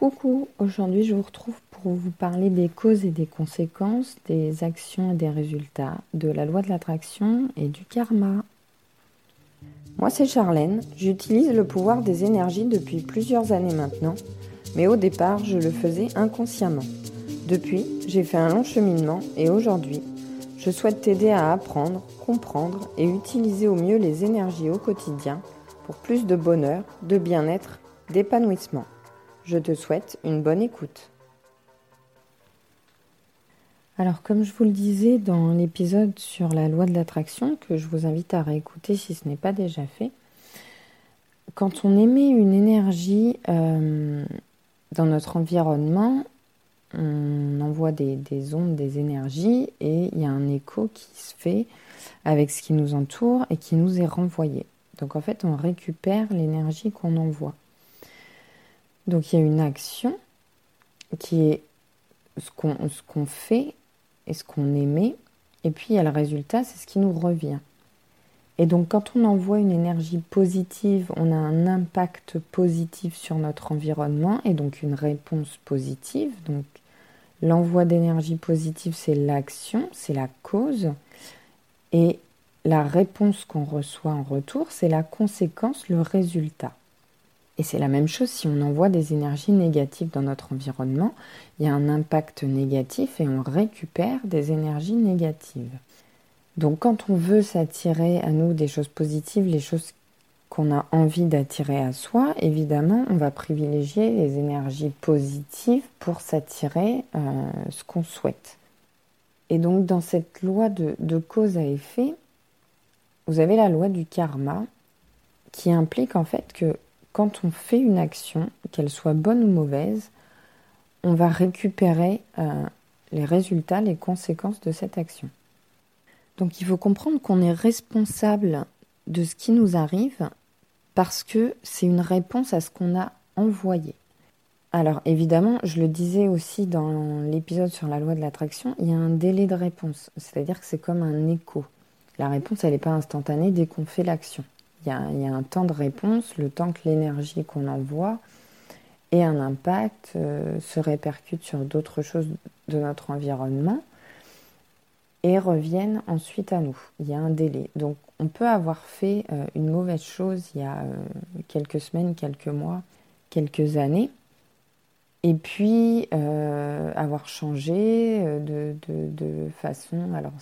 Coucou, aujourd'hui je vous retrouve pour vous parler des causes et des conséquences, des actions et des résultats, de la loi de l'attraction et du karma. Moi c'est Charlène, j'utilise le pouvoir des énergies depuis plusieurs années maintenant, mais au départ je le faisais inconsciemment. Depuis, j'ai fait un long cheminement et aujourd'hui, je souhaite t'aider à apprendre, comprendre et utiliser au mieux les énergies au quotidien pour plus de bonheur, de bien-être, d'épanouissement. Je te souhaite une bonne écoute. Alors comme je vous le disais dans l'épisode sur la loi de l'attraction, que je vous invite à réécouter si ce n'est pas déjà fait, quand on émet une énergie euh, dans notre environnement, on envoie des, des, ondes, des énergies, et il y a un écho qui se fait avec ce qui nous entoure et qui nous est renvoyé. Donc en fait, on récupère l'énergie qu'on envoie. Donc il y a une action qui est ce qu'on fait et ce qu'on émet, et puis il y a le résultat, c'est ce qui nous revient. Et donc quand on envoie une énergie positive, on a un impact positif sur notre environnement et donc une réponse positive. Donc l'envoi d'énergie positive, c'est l'action, c'est la cause. Et la réponse qu'on reçoit en retour, c'est la conséquence, le résultat. Et c'est la même chose si on envoie des énergies négatives dans notre environnement, il y a un impact négatif et on récupère des énergies négatives. Donc quand on veut s'attirer à nous des choses positives, les choses qu'on a envie d'attirer à soi, évidemment, on va privilégier les énergies positives pour s'attirer euh, ce qu'on souhaite. Et donc dans cette loi de, de cause à effet, vous avez la loi du karma qui implique en fait que quand on fait une action, qu'elle soit bonne ou mauvaise, on va récupérer euh, les résultats, les conséquences de cette action. Donc il faut comprendre qu'on est responsable de ce qui nous arrive parce que c'est une réponse à ce qu'on a envoyé. Alors évidemment, je le disais aussi dans l'épisode sur la loi de l'attraction, il y a un délai de réponse, c'est-à-dire que c'est comme un écho. La réponse, elle n'est pas instantanée dès qu'on fait l'action. Il y, a, un temps de réponse, le temps que l'énergie qu'on envoie ait un impact, euh, se répercute sur d'autres choses de notre environnement et reviennent ensuite à nous. Il y a un délai. Donc on peut avoir fait euh, une mauvaise chose il y a euh, quelques semaines, quelques mois, quelques années, et puis avoir changé de, de, façon. Alors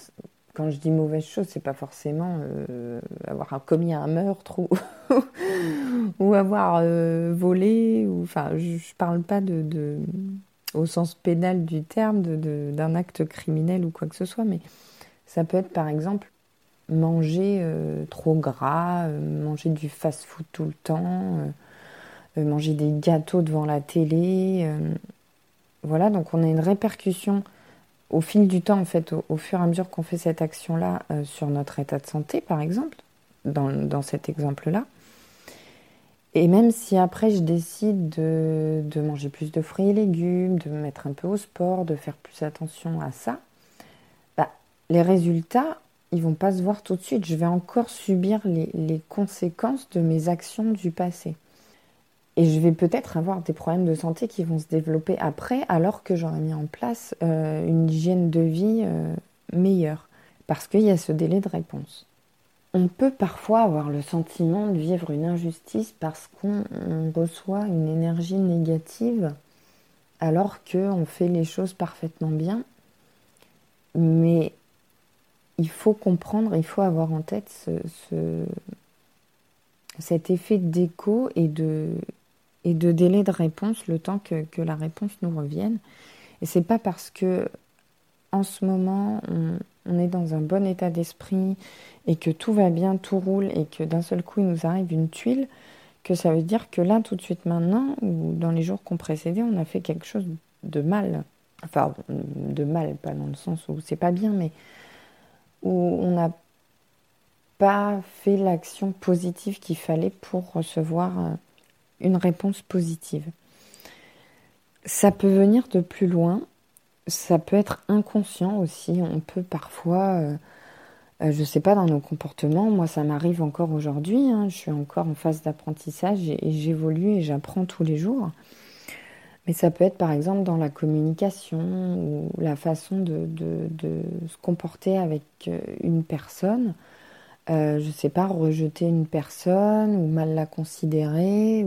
quand je dis mauvaise chose, c'est pas forcément euh, avoir commis un meurtre ou, avoir euh, volé. Ou, enfin, je, ne parle pas de, au sens pénal du terme d'un acte criminel ou quoi que ce soit, mais ça peut être par exemple manger euh, trop gras, manger du fast-food tout le temps, manger des gâteaux devant la télé. voilà, donc on a une répercussion au fil du temps, en fait, au, fur et à mesure qu'on fait cette action-là euh, sur notre état de santé, par exemple, dans, cet exemple-là, et même si après je décide de, manger plus de fruits et légumes, de me mettre un peu au sport, de faire plus attention à ça, bah, les résultats, ils vont pas se voir tout de suite. Je vais encore subir les conséquences de mes actions du passé. Et je vais peut-être avoir des problèmes de santé qui vont se développer après, alors que j'aurais mis en place euh, une hygiène de vie euh, meilleure, parce qu'il y a ce délai de réponse. On peut parfois avoir le sentiment de vivre une injustice parce qu'on reçoit une énergie négative alors qu'on fait les choses parfaitement bien. Mais il faut comprendre, il faut avoir en tête ce, cet effet d'écho et de, et de délai de réponse, le temps que, la réponse nous revienne. Et c'est pas parce que en ce moment on, est dans un bon état d'esprit et que tout va bien, tout roule et que d'un seul coup il nous arrive une tuile que ça veut dire que là tout de suite maintenant ou dans les jours qu'on précédé on a fait quelque chose de mal. Enfin de mal, pas dans le sens où c'est pas bien, mais où on n'a pas fait l'action positive qu'il fallait pour recevoir euh, une réponse positive. Ça peut venir de plus loin, ça peut être inconscient aussi, on peut parfois, euh, euh, je ne sais pas, dans nos comportements, moi ça m'arrive encore aujourd'hui, hein, je suis encore en phase d'apprentissage et, j'évolue et j'apprends tous les jours. Mais ça peut être par exemple dans la communication ou la façon de, se comporter avec euh, une personne. Euh, je sais pas, rejeter une personne ou mal la considérer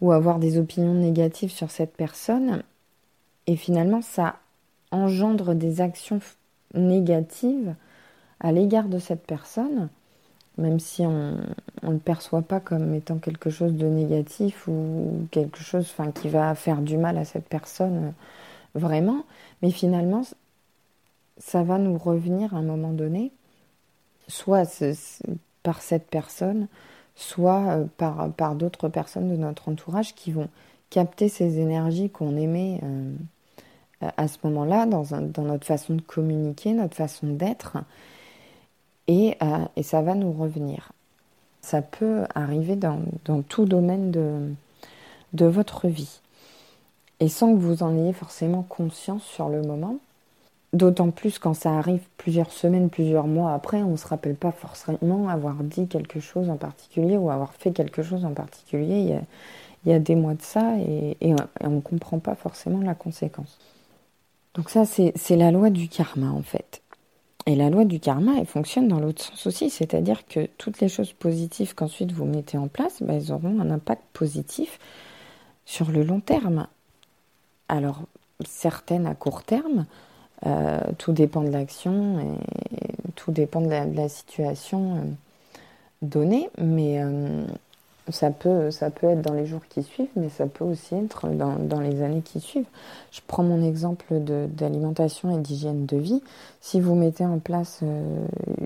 ou, avoir des opinions négatives sur cette personne. Et finalement, ça engendre des actions négatives à l'égard de cette personne même si on ne le perçoit pas comme étant quelque chose de négatif ou quelque chose qui va faire du mal à cette personne euh, vraiment, mais finalement, ça va nous revenir à un moment donné, soit par cette personne, soit euh, par, d'autres personnes de notre entourage qui vont capter ces énergies qu'on aimait euh, à ce moment-là, dans, notre façon de communiquer, notre façon d'être, et, euh, et, ça va nous revenir. Ça peut arriver dans, dans tout domaine de, de, votre vie. Et sans que vous en ayez forcément conscience sur le moment. D'autant plus quand ça arrive plusieurs semaines, plusieurs mois après, on ne se rappelle pas forcément avoir dit quelque chose en particulier ou avoir fait quelque chose en particulier il y a, des mois de ça et, on ne comprend pas forcément la conséquence. Donc ça, c'est la loi du karma en fait. Et la loi du karma, elle fonctionne dans l'autre sens aussi, c'est-à-dire que toutes les choses positives qu'ensuite vous mettez en place, bah, elles auront un impact positif sur le long terme. Alors, certaines à court terme, euh, tout dépend de l'action et tout dépend de la, situation euh, donnée, mais euh, ça peut, ça peut être dans les jours qui suivent, mais ça peut aussi être dans, dans les années qui suivent. Je prends mon exemple d'alimentation et d'hygiène de vie. Si vous mettez en place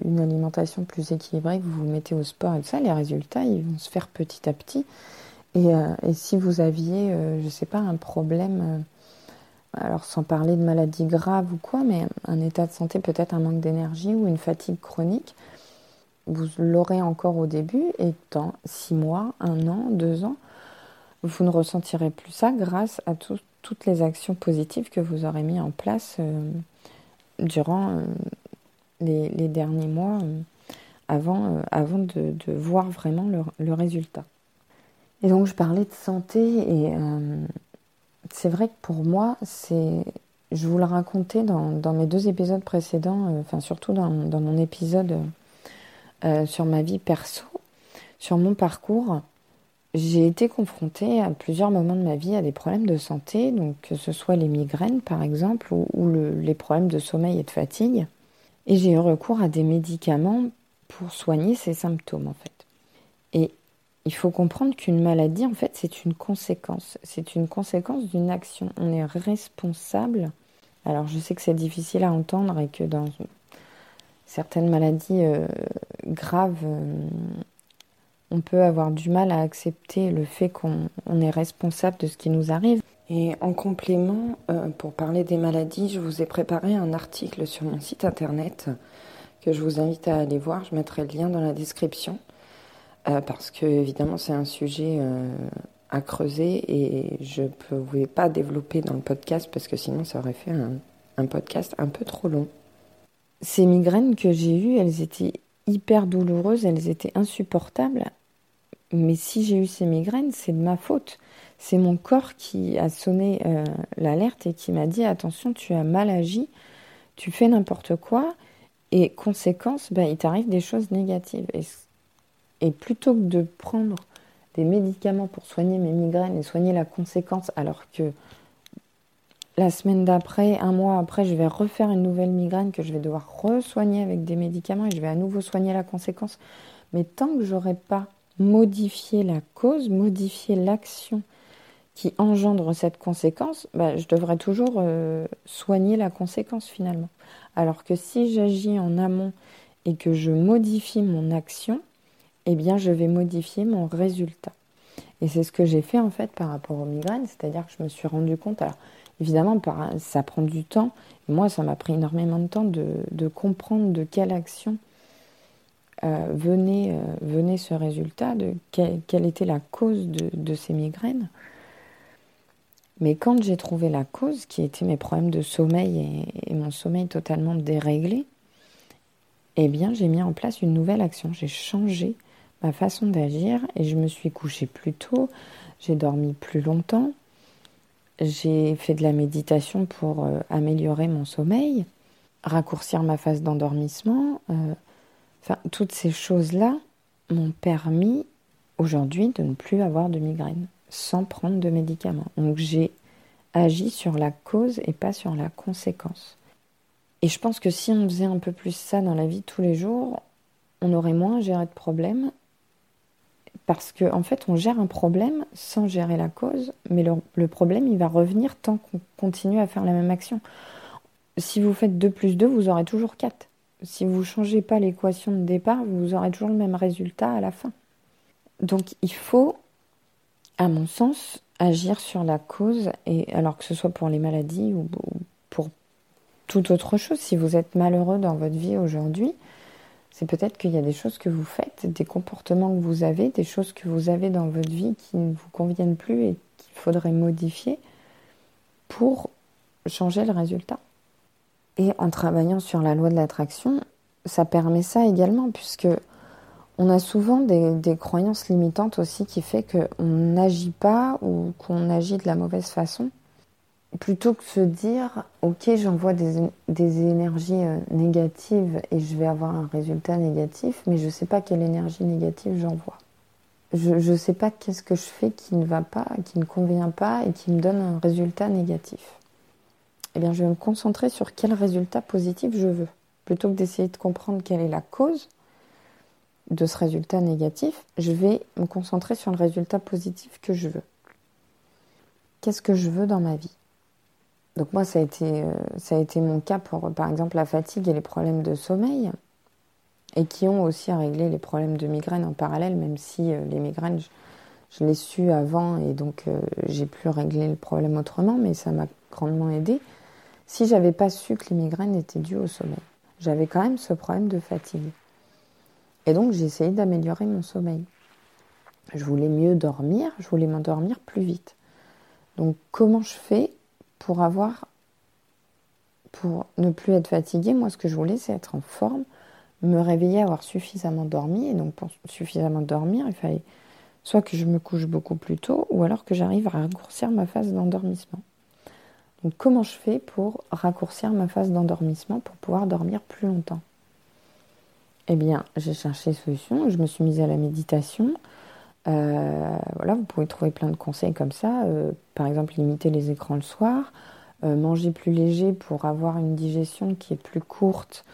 une alimentation plus équilibrée, que vous vous mettez au sport et tout ça, les résultats, ils vont se faire petit à petit. Et, et si vous aviez, je ne sais pas, un problème, alors sans parler de maladie grave ou quoi, mais un état de santé, peut-être un manque d'énergie ou une fatigue chronique, vous l'aurez encore au début et dans six mois, un an, deux ans, vous ne ressentirez plus ça grâce à toutes les actions positives que vous aurez mis en place euh, durant euh, les, derniers mois euh, avant, avant de, voir vraiment le, résultat. Et donc je parlais de santé et c'est vrai que pour moi, c'est je vous le racontais dans, mes deux épisodes précédents, enfin surtout dans, mon épisode euh, sur ma vie perso, sur mon parcours, j'ai été confrontée à plusieurs moments de ma vie à des problèmes de santé, donc que ce soit les migraines par exemple ou, les problèmes de sommeil et de fatigue. Et j'ai eu recours à des médicaments pour soigner ces symptômes en fait. Il faut comprendre qu'une maladie en fait c'est une conséquence, c'est une conséquence d'une action. On est responsable. Alors je sais que c'est difficile à entendre et que dans certaines maladies euh, graves, euh, on peut avoir du mal à accepter le fait qu'on est responsable de ce qui nous arrive. Et en complément, euh, pour parler des maladies, je vous ai préparé un article sur mon site internet que je vous invite à aller voir. Je mettrai le lien dans la description parce que évidemment c'est un sujet à creuser et je ne pouvais pas développer dans le podcast parce que sinon ça aurait fait un podcast un peu trop long. Ces migraines que j'ai eues, elles étaient hyper douloureuses, elles étaient insupportables. Mais si j'ai eu ces migraines, c'est de ma faute. C'est mon corps qui a sonné euh, l'alerte et qui m'a dit attention, tu as mal agi, tu fais n'importe quoi, et conséquence, bah, il t'arrive des choses négatives. Et plutôt que de prendre des médicaments pour soigner mes migraines et soigner la conséquence, alors que la semaine d'après, un mois après, je vais refaire une nouvelle migraine que je vais devoir re-soigner avec des médicaments et je vais à nouveau soigner la conséquence. Mais tant que j'aurai pas modifié la cause, modifié l'action qui engendre cette conséquence, bah, je devrais toujours euh, soigner la conséquence finalement. Alors que si j'agis en amont et que je modifie mon action, eh bien je vais modifier mon résultat. Et c'est ce que j'ai fait en fait par rapport aux migraines, c'est-à-dire que je me suis rendu compte, alors Évidemment, ça prend du temps. moi, ça m'a pris énormément de temps de, comprendre de quelle action euh, venait, euh, venait, ce résultat, de quelle était la cause de, ces migraines. Mais quand j'ai trouvé la cause, qui était mes problèmes de sommeil et, mon sommeil totalement déréglé, eh bien, j'ai mis en place une nouvelle action. J'ai changé ma façon d'agir et je me suis couchée plus tôt, j'ai dormi plus longtemps, j'ai fait de la méditation pour euh, améliorer mon sommeil, raccourcir ma phase d'endormissement. Euh, enfin, toutes ces choses-là m'ont permis aujourd'hui de ne plus avoir de migraine sans prendre de médicaments. Donc j'ai agi sur la cause et pas sur la conséquence. Et je pense que si on faisait un peu plus ça dans la vie tous les jours, on aurait moins à gérer de problèmes. Parce qu'en en fait, on gère un problème sans gérer la cause, mais le, problème, il va revenir tant qu'on continue à faire la même action. Si vous faites 2 plus 2, vous aurez toujours 4. Si vous ne changez pas l'équation de départ, vous aurez toujours le même résultat à la fin. Donc il faut, à mon sens, agir sur la cause, et alors que ce soit pour les maladies ou pour toute autre chose. Si vous êtes malheureux dans votre vie aujourd'hui, c'est peut-être qu'il y a des choses que vous faites, des comportements que vous avez, des choses que vous avez dans votre vie qui ne vous conviennent plus et qu'il faudrait modifier pour changer le résultat. Et en travaillant sur la loi de l'attraction, ça permet ça également, puisque on a souvent des, croyances limitantes aussi qui fait qu'on n'agit pas ou qu'on agit de la mauvaise façon plutôt que se dire ok j'envoie des, des, énergies euh, négatives et je vais avoir un résultat négatif mais je ne sais pas quelle énergie négative j'envoie. Je ne sais pas qu'est-ce que je fais qui ne va pas qui ne convient pas et qui me donne un résultat négatif. Eh bien je vais me concentrer sur quel résultat positif je veux. Plutôt que d'essayer de comprendre quelle est la cause de ce résultat négatif je vais me concentrer sur le résultat positif que je veux. Qu'est-ce que je veux dans ma vie? Donc moi, ça a, été, euh, ça a été mon cas pour, par exemple, la fatigue et les problèmes de sommeil, et qui ont aussi à régler les problèmes de migraine en parallèle, même si euh, les migraines, je, l'ai su avant, et donc euh, j'ai pu régler le problème autrement, mais ça m'a grandement aidé. Si j'avais pas su que les migraines étaient dues au sommeil, j'avais quand même ce problème de fatigue. Et donc j'ai essayé d'améliorer mon sommeil. Je voulais mieux dormir, je voulais m'endormir plus vite. Donc comment je fais pour avoir, pour ne plus être fatiguée, moi ce que je voulais c'est être en forme, me réveiller, avoir suffisamment dormi. Et donc pour suffisamment dormir, il fallait soit que je me couche beaucoup plus tôt, ou alors que j'arrive à raccourcir ma phase d'endormissement. Donc comment je fais pour raccourcir ma phase d'endormissement pour pouvoir dormir plus longtemps? Eh bien, j'ai cherché solution, je me suis mise à la méditation, euh, voilà, vous pouvez trouver plein de conseils comme ça. Euh, par exemple, limiter les écrans le soir, euh, manger plus léger pour avoir une digestion qui est plus courte,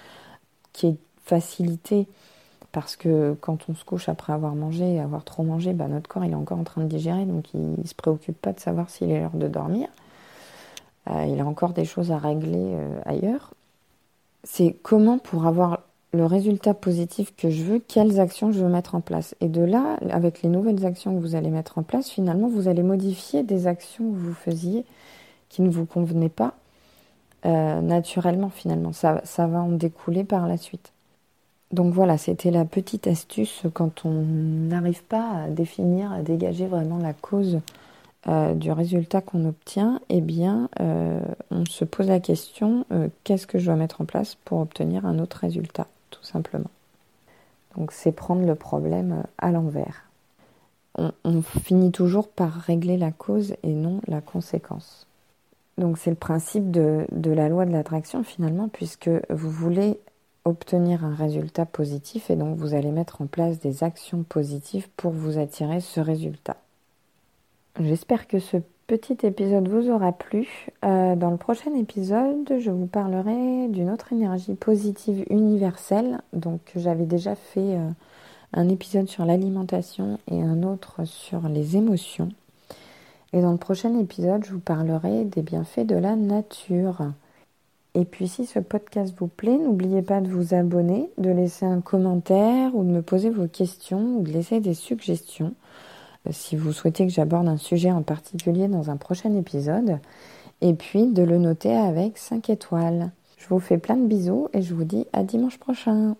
qui est facilitée. Parce que quand on se couche après avoir mangé et avoir trop mangé, bah, notre corps il est encore en train de digérer, donc il ne se préoccupe pas de savoir s'il est l'heure de dormir. il a encore des choses à régler ailleurs. C'est comment pour avoir le résultat positif que je veux, quelles actions je veux mettre en place. Et de là, avec les nouvelles actions que vous allez mettre en place, finalement, vous allez modifier des actions que vous faisiez qui ne vous convenaient pas euh, naturellement, finalement. Ça, va en découler par la suite. Donc voilà, c'était la petite astuce quand on n'arrive pas à définir, à dégager vraiment la cause euh, du résultat qu'on obtient, eh bien, euh, on se pose la question qu'est-ce que je dois mettre en place pour obtenir un autre résultat? Tout simplement. Donc c'est prendre le problème euh, à l'envers. On, finit toujours par régler la cause et non la conséquence. Donc c'est le principe de, de la loi de l'attraction finalement, puisque vous voulez obtenir un résultat positif et donc vous allez mettre en place des actions positives pour vous attirer ce résultat. J'espère que ce petit épisode vous aura plu. Euh, dans le prochain épisode, je vous parlerai d'une autre énergie positive universelle. Donc j'avais déjà fait euh, un épisode sur l'alimentation et un autre sur les émotions. Et dans le prochain épisode, je vous parlerai des bienfaits de la nature. Et puis si ce podcast vous plaît, n'oubliez pas de vous abonner, de laisser un commentaire ou de me poser vos questions ou de laisser des suggestions si vous souhaitez que j'aborde un sujet en particulier dans un prochain épisode, et puis de le noter avec 5 étoiles. Je vous fais plein de bisous et je vous dis à dimanche prochain.